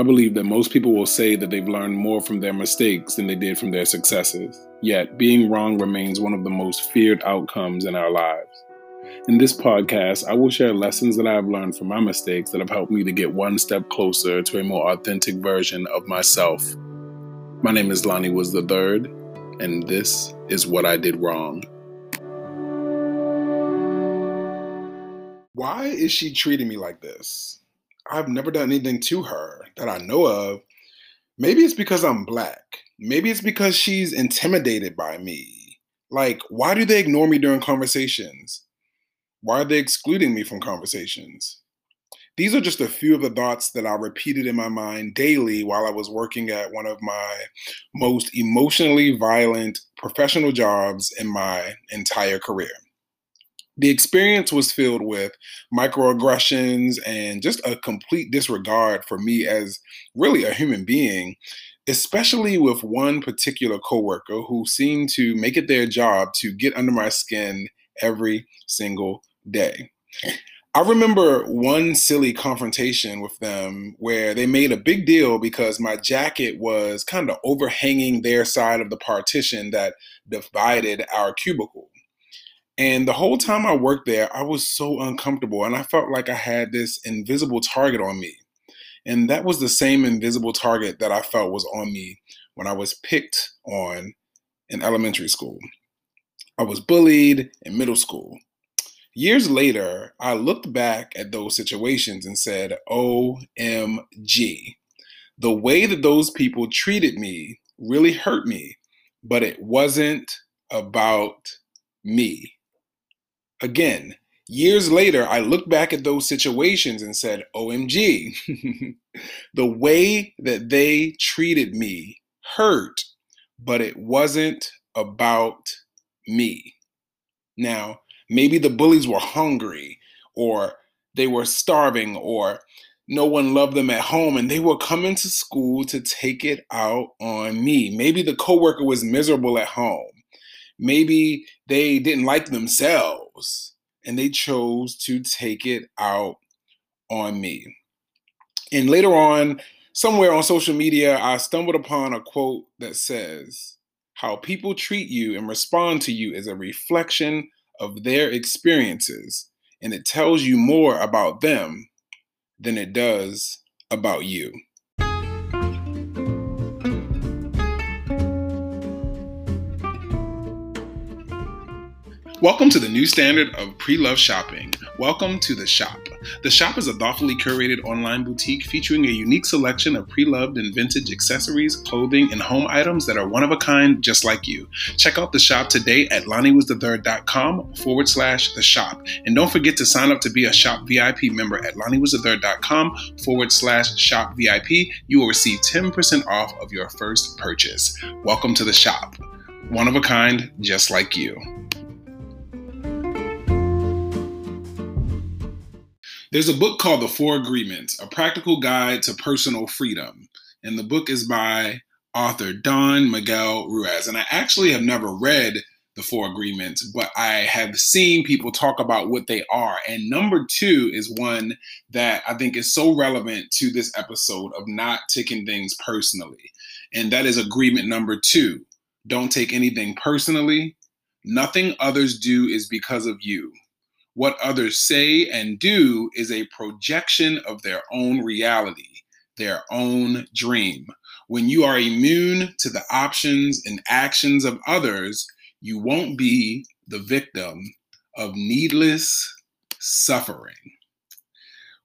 I believe that most people will say that they've learned more from their mistakes than they did from their successes. Yet, being wrong remains one of the most feared outcomes in our lives. In this podcast, I will share lessons that I have learned from my mistakes that have helped me to get one step closer to a more authentic version of myself. My name is Lonnie Woods the Third, and this is what I did wrong. Why is she treating me like this? I've never done anything to her that I know of. Maybe it's because I'm black. Maybe it's because she's intimidated by me. Like, why do they ignore me during conversations? Why are they excluding me from conversations? These are just a few of the thoughts that I repeated in my mind daily while I was working at one of my most emotionally violent professional jobs in my entire career the experience was filled with microaggressions and just a complete disregard for me as really a human being especially with one particular coworker who seemed to make it their job to get under my skin every single day. I remember one silly confrontation with them where they made a big deal because my jacket was kind of overhanging their side of the partition that divided our cubicle. And the whole time I worked there, I was so uncomfortable and I felt like I had this invisible target on me. And that was the same invisible target that I felt was on me when I was picked on in elementary school. I was bullied in middle school. Years later, I looked back at those situations and said, OMG. The way that those people treated me really hurt me, but it wasn't about me. Again, years later, I looked back at those situations and said, OMG, the way that they treated me hurt, but it wasn't about me. Now, maybe the bullies were hungry or they were starving or no one loved them at home and they were coming to school to take it out on me. Maybe the coworker was miserable at home. Maybe they didn't like themselves and they chose to take it out on me. And later on, somewhere on social media, I stumbled upon a quote that says, How people treat you and respond to you is a reflection of their experiences, and it tells you more about them than it does about you. Welcome to the new standard of pre love shopping. Welcome to The Shop. The Shop is a thoughtfully curated online boutique featuring a unique selection of pre loved and vintage accessories, clothing, and home items that are one of a kind just like you. Check out The Shop today at lonniewoodsthethird.com forward slash The Shop. And don't forget to sign up to be a Shop VIP member at lonniewoodsthethird.com forward slash Shop VIP. You will receive 10% off of your first purchase. Welcome to The Shop. One of a kind just like you. There's a book called The Four Agreements A Practical Guide to Personal Freedom. And the book is by author Don Miguel Ruiz. And I actually have never read The Four Agreements, but I have seen people talk about what they are. And number two is one that I think is so relevant to this episode of not taking things personally. And that is agreement number two don't take anything personally. Nothing others do is because of you. What others say and do is a projection of their own reality, their own dream. When you are immune to the options and actions of others, you won't be the victim of needless suffering.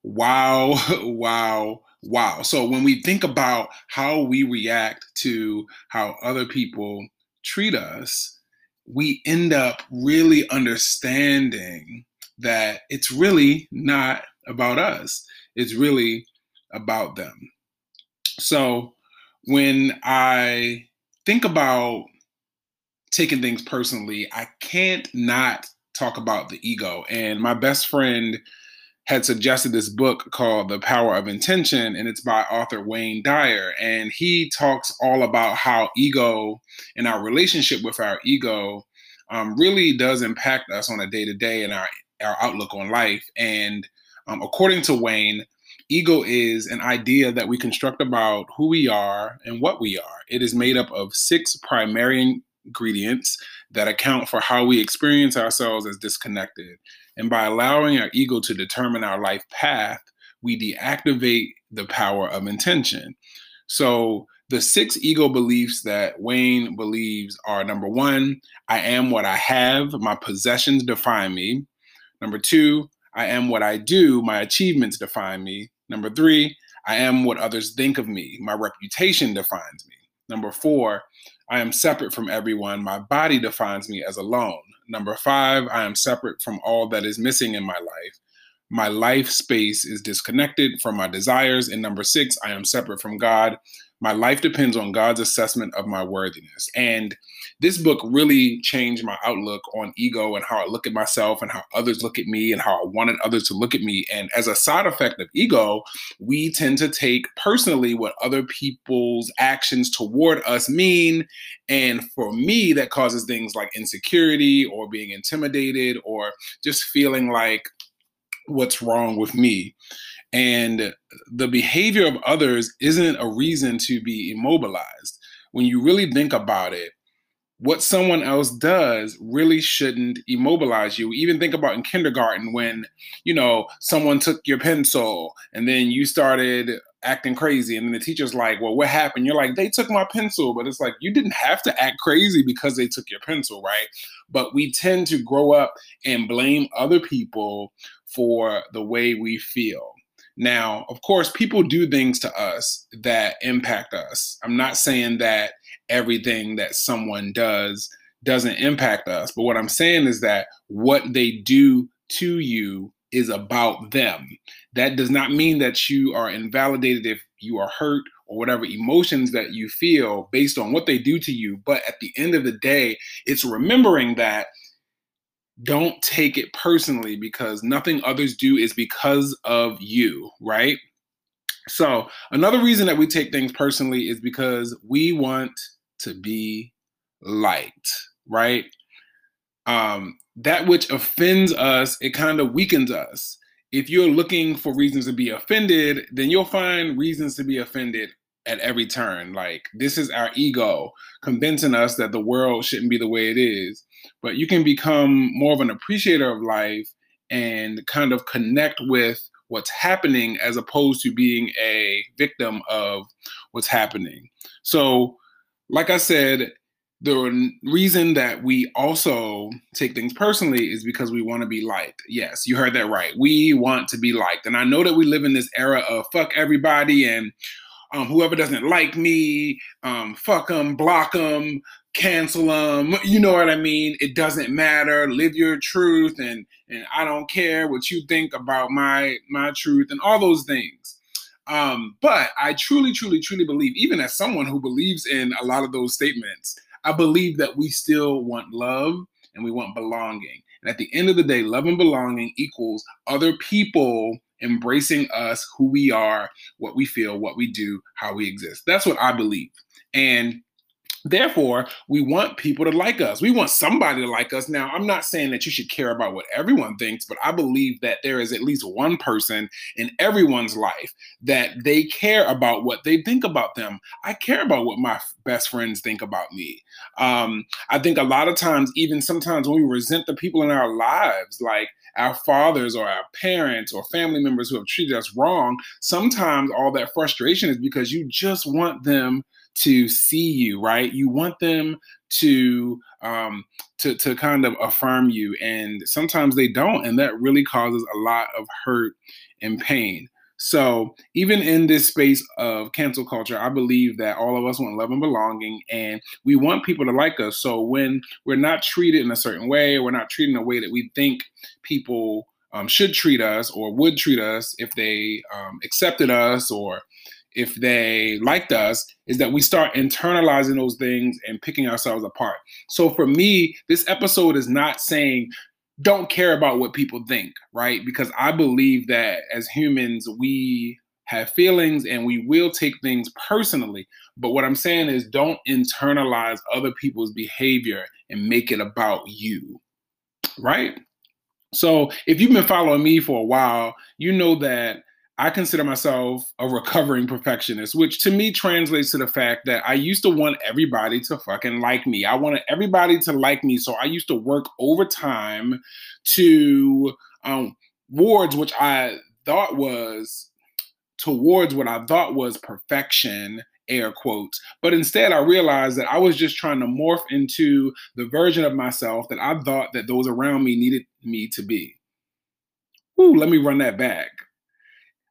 Wow, wow, wow. So when we think about how we react to how other people treat us, we end up really understanding that it's really not about us, it's really about them. So when I think about taking things personally, I can't not talk about the ego. And my best friend had suggested this book called The Power of Intention, and it's by author Wayne Dyer. And he talks all about how ego and our relationship with our ego um, really does impact us on a day to day and our our outlook on life. And um, according to Wayne, ego is an idea that we construct about who we are and what we are. It is made up of six primary ingredients that account for how we experience ourselves as disconnected. And by allowing our ego to determine our life path, we deactivate the power of intention. So, the six ego beliefs that Wayne believes are number one, I am what I have, my possessions define me. Number two, I am what I do, my achievements define me. Number three, I am what others think of me, my reputation defines me. Number four, I am separate from everyone, my body defines me as alone. Number five, I am separate from all that is missing in my life. My life space is disconnected from my desires. And number six, I am separate from God. My life depends on God's assessment of my worthiness. And this book really changed my outlook on ego and how I look at myself and how others look at me and how I wanted others to look at me. And as a side effect of ego, we tend to take personally what other people's actions toward us mean. And for me, that causes things like insecurity or being intimidated or just feeling like what's wrong with me. And the behavior of others isn't a reason to be immobilized. When you really think about it, what someone else does really shouldn't immobilize you. Even think about in kindergarten when, you know, someone took your pencil and then you started acting crazy and then the teacher's like, "Well, what happened?" You're like, "They took my pencil." But it's like you didn't have to act crazy because they took your pencil, right? But we tend to grow up and blame other people for the way we feel. Now, of course, people do things to us that impact us. I'm not saying that everything that someone does doesn't impact us, but what I'm saying is that what they do to you is about them. That does not mean that you are invalidated if you are hurt or whatever emotions that you feel based on what they do to you. But at the end of the day, it's remembering that don't take it personally because nothing others do is because of you, right? So, another reason that we take things personally is because we want to be liked, right? Um, that which offends us, it kind of weakens us. If you're looking for reasons to be offended, then you'll find reasons to be offended at every turn. Like, this is our ego convincing us that the world shouldn't be the way it is but you can become more of an appreciator of life and kind of connect with what's happening as opposed to being a victim of what's happening. So, like I said, the reason that we also take things personally is because we want to be liked. Yes, you heard that right. We want to be liked. And I know that we live in this era of fuck everybody and um, whoever doesn't like me, um, fuck them, block them, cancel them. You know what I mean? It doesn't matter. Live your truth, and and I don't care what you think about my my truth and all those things. Um, but I truly, truly, truly believe, even as someone who believes in a lot of those statements, I believe that we still want love and we want belonging. And at the end of the day, love and belonging equals other people embracing us, who we are, what we feel, what we do, how we exist. That's what I believe. And Therefore, we want people to like us. We want somebody to like us. Now, I'm not saying that you should care about what everyone thinks, but I believe that there is at least one person in everyone's life that they care about what they think about them. I care about what my best friends think about me. Um, I think a lot of times, even sometimes when we resent the people in our lives, like our fathers or our parents or family members who have treated us wrong, sometimes all that frustration is because you just want them to see you, right? You want them to um, to to kind of affirm you, and sometimes they don't, and that really causes a lot of hurt and pain. So even in this space of cancel culture, I believe that all of us want love and belonging, and we want people to like us. So when we're not treated in a certain way, we're not treated in a way that we think people um, should treat us or would treat us if they um, accepted us or if they liked us is that we start internalizing those things and picking ourselves apart. So for me, this episode is not saying don't care about what people think, right? Because I believe that as humans, we have feelings and we will take things personally. But what I'm saying is don't internalize other people's behavior and make it about you, right? So if you've been following me for a while, you know that I consider myself a recovering perfectionist, which to me translates to the fact that I used to want everybody to fucking like me. I wanted everybody to like me. So I used to work overtime to um wards which I thought was towards what I thought was perfection air quotes. But instead, I realized that I was just trying to morph into the version of myself that I thought that those around me needed me to be. Ooh, let me run that back.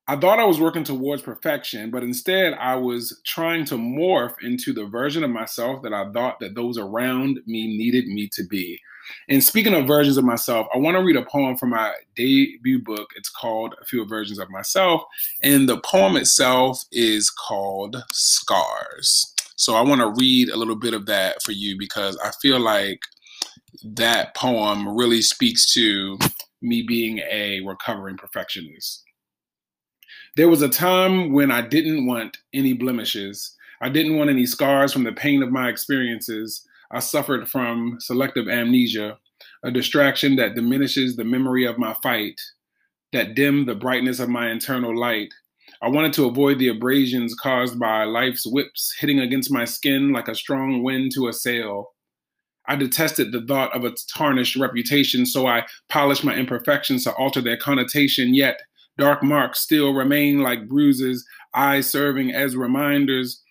I thought I was working towards perfection, but instead I was trying to morph into the version of myself that I thought that those around me needed me to be. And speaking of versions of myself, I want to read a poem from my debut book. It's called Fewer Versions of Myself. And the poem itself is called Scars. So I want to read a little bit of that for you because I feel like that poem really speaks to me being a recovering perfectionist. There was a time when I didn't want any blemishes. I didn't want any scars from the pain of my experiences. I suffered from selective amnesia, a distraction that diminishes the memory of my fight, that dim the brightness of my internal light. I wanted to avoid the abrasions caused by life's whips hitting against my skin like a strong wind to a sail. I detested the thought of a tarnished reputation, so I polished my imperfections to alter their connotation, yet Dark marks still remain like bruises, eyes serving as reminders,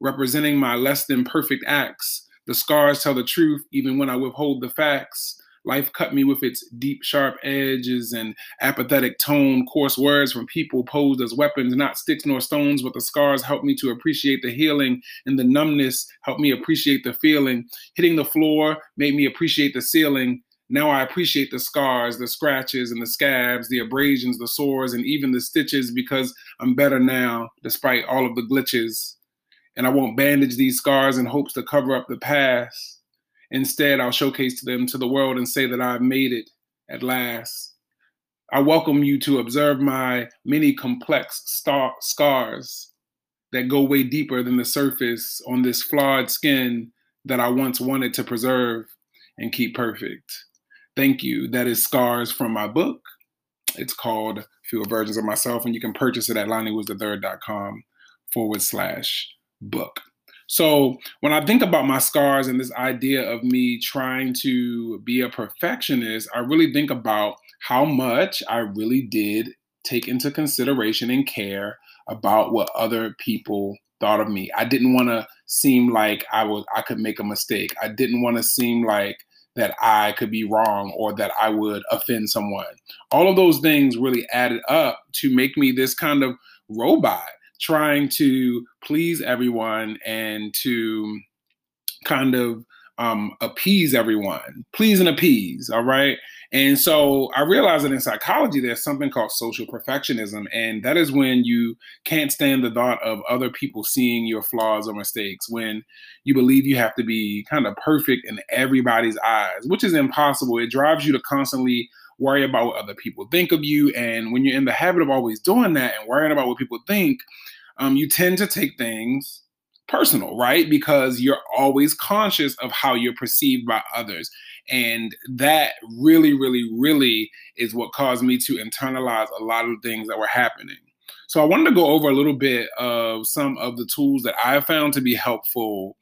representing my less than perfect acts. The scars tell the truth, even when I withhold the facts. Life cut me with its deep, sharp edges and apathetic tone, coarse words from people posed as weapons, not sticks nor stones, but the scars helped me to appreciate the healing, and the numbness helped me appreciate the feeling. Hitting the floor made me appreciate the ceiling. Now I appreciate the scars, the scratches, and the scabs, the abrasions, the sores, and even the stitches because I'm better now, despite all of the glitches. And I won't bandage these scars in hopes to cover up the past. Instead, I'll showcase them to the world and say that I've made it at last. I welcome you to observe my many complex star- scars that go way deeper than the surface on this flawed skin that I once wanted to preserve and keep perfect. Thank you. That is Scars from my book. It's called Fewer Versions of Myself, and you can purchase it at lonniewoodsthird.com forward slash book. So when I think about my scars and this idea of me trying to be a perfectionist, I really think about how much I really did take into consideration and care about what other people thought of me. I didn't want to seem like I was I could make a mistake. I didn't want to seem like that I could be wrong or that I would offend someone. All of those things really added up to make me this kind of robot trying to please everyone and to kind of um, appease everyone, please and appease. All right. And so I realized that in psychology, there's something called social perfectionism. And that is when you can't stand the thought of other people seeing your flaws or mistakes, when you believe you have to be kind of perfect in everybody's eyes, which is impossible. It drives you to constantly worry about what other people think of you. And when you're in the habit of always doing that and worrying about what people think, um, you tend to take things personal, right? Because you're always conscious of how you're perceived by others. And that really, really, really is what caused me to internalize a lot of things that were happening. So I wanted to go over a little bit of some of the tools that I found to be helpful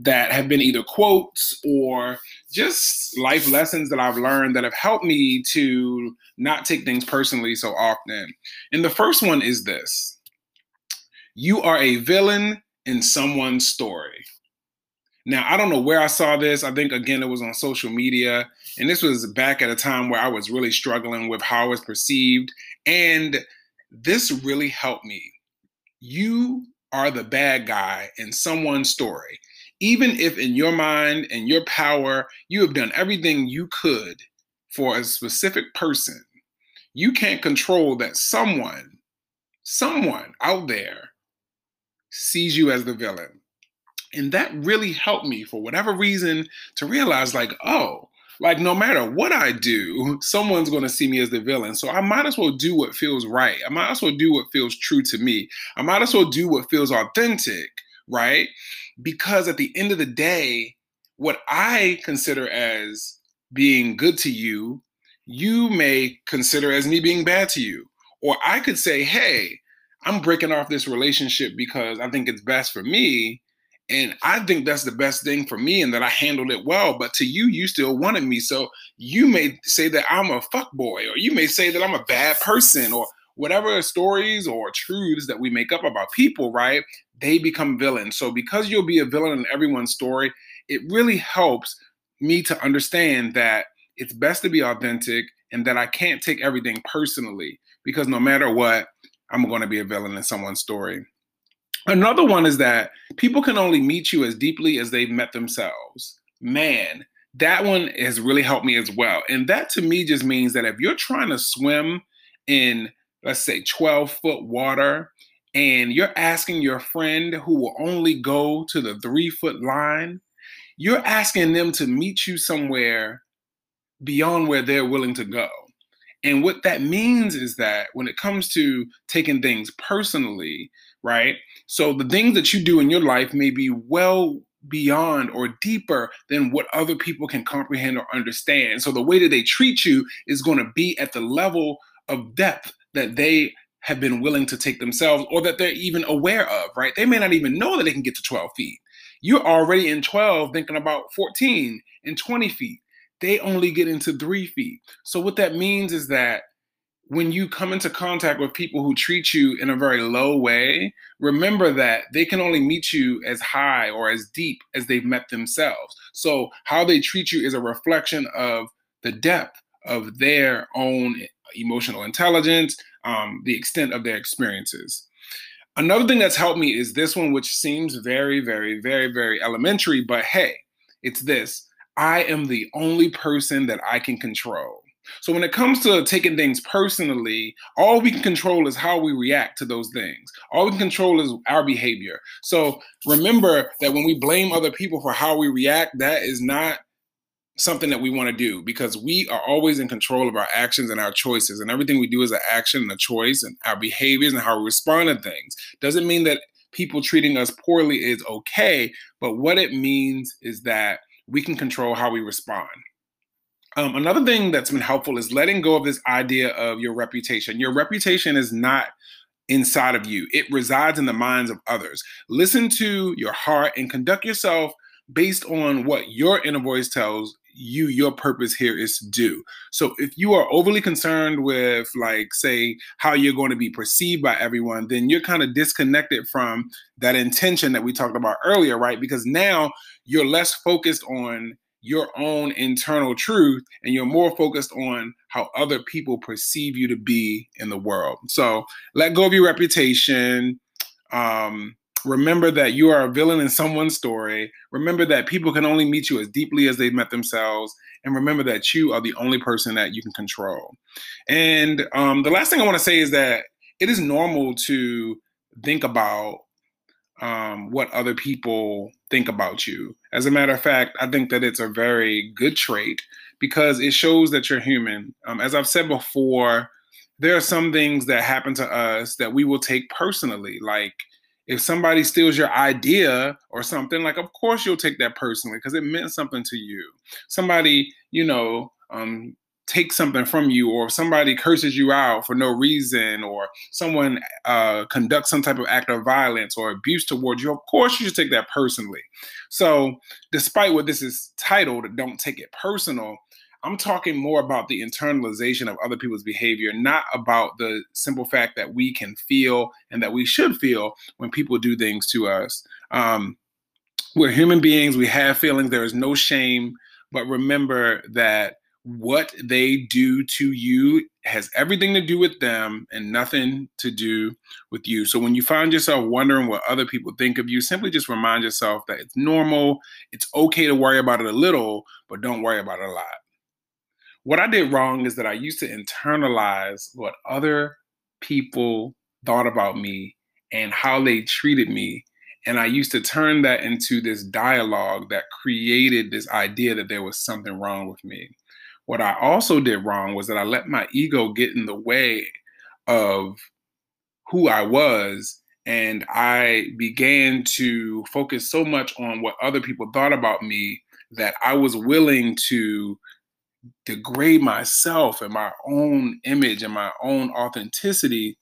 that have been either quotes or just life lessons that I've learned that have helped me to not take things personally so often. And the first one is this you are a villain in someone's story. Now, I don't know where I saw this. I think, again, it was on social media. And this was back at a time where I was really struggling with how I was perceived. And this really helped me. You are the bad guy in someone's story. Even if in your mind and your power, you have done everything you could for a specific person, you can't control that someone, someone out there sees you as the villain. And that really helped me for whatever reason to realize, like, oh, like no matter what I do, someone's going to see me as the villain. So I might as well do what feels right. I might as well do what feels true to me. I might as well do what feels authentic, right? Because at the end of the day, what I consider as being good to you, you may consider as me being bad to you Or I could say, hey, I'm breaking off this relationship because I think it's best for me. And I think that's the best thing for me and that I handled it well. But to you, you still wanted me. So you may say that I'm a fuck boy, or you may say that I'm a bad person, or whatever stories or truths that we make up about people, right? They become villains. So because you'll be a villain in everyone's story, it really helps me to understand that it's best to be authentic and that I can't take everything personally because no matter what, I'm going to be a villain in someone's story. Another one is that people can only meet you as deeply as they've met themselves. Man, that one has really helped me as well. And that to me just means that if you're trying to swim in, let's say, 12 foot water, and you're asking your friend who will only go to the three foot line, you're asking them to meet you somewhere beyond where they're willing to go. And what that means is that when it comes to taking things personally, right? So the things that you do in your life may be well beyond or deeper than what other people can comprehend or understand. So the way that they treat you is going to be at the level of depth that they have been willing to take themselves or that they're even aware of, right? They may not even know that they can get to 12 feet. You're already in 12 thinking about 14 and 20 feet they only get into three feet. So what that means is that when you come into contact with people who treat you in a very low way, remember that they can only meet you as high or as deep as they've met themselves. So how they treat you is a reflection of the depth of their own emotional intelligence, um, the extent of their experiences. Another thing that's helped me is this one, which seems very, very, very, very elementary, but hey, it's this I am the only person that I can control. So when it comes to taking things personally, all we can control is how we react to those things. All we can control is our behavior. So remember that when we blame other people for how we react, that is not something that we want to do because we are always in control of our actions and our choices and everything we do is an action and a choice and our behaviors and how we respond to things doesn't mean that people treating us poorly is okay but what it means is that we can control how we respond. Um, another thing that's been helpful is letting go of this idea of your reputation. Your reputation is not inside of you, it resides in the minds of others. Listen to your heart and conduct yourself based on what your inner voice tells you your purpose here is to do. So if you are overly concerned with like say how you're going to be perceived by everyone, then you're kind of disconnected from that intention that we talked about earlier, right? Because now you're less focused on your own internal truth and you're more focused on how other people perceive you to be in the world. So let go of your reputation. Um, remember that you are a villain in someone's story. Remember that people can only meet you as deeply as they've met themselves. And remember that you are the only person that you can control. And um, the last thing I want to say is that it is normal to think about um, what other people think about you. As a matter of fact, I think that it's a very good trait because it shows that you're human. Um, as I've said before, there are some things that happen to us that we will take personally. Like if somebody steals your idea or something, like of course you'll take that personally because it meant something to you. Somebody, you know, um, take something from you or somebody curses you out for no reason or someone uh, conducts some type of act of violence or abuse towards you of course you should take that personally so despite what this is titled don't take it personal i'm talking more about the internalization of other people's behavior not about the simple fact that we can feel and that we should feel when people do things to us um, we're human beings we have feelings there is no shame but remember that what they do to you has everything to do with them and nothing to do with you. So when you find yourself wondering what other people think of you, simply just remind yourself that it's normal. It's okay to worry about it a little, but don't worry about it a lot. What I did wrong is that I used to internalize what other people thought about me and how they treated me. And I used to turn that into this dialogue that created this idea that there was something wrong with me. What I also did wrong was that I let my ego get in the way of who I was. And I began to focus so much on what other people thought about me that I was willing to degrade myself and my own image and my own authenticity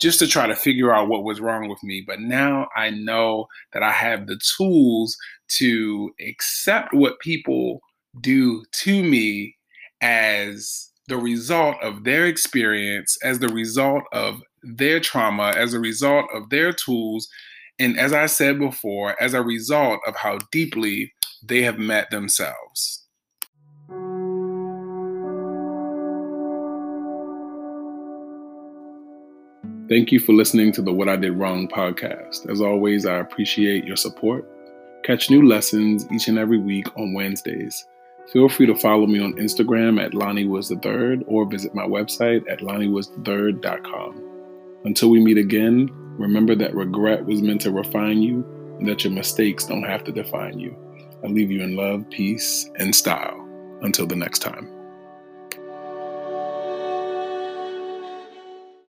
just to try to figure out what was wrong with me. But now I know that I have the tools to accept what people do to me as the result of their experience, as the result of their trauma, as a result of their tools, and as I said before, as a result of how deeply they have met themselves. Thank you for listening to the What I Did Wrong podcast. As always, I appreciate your support. Catch new lessons each and every week on Wednesdays. Feel free to follow me on Instagram at Lonnie Woods the Third or visit my website at LonnieWoodsTheThird.com. Until we meet again, remember that regret was meant to refine you and that your mistakes don't have to define you. I leave you in love, peace, and style. Until the next time.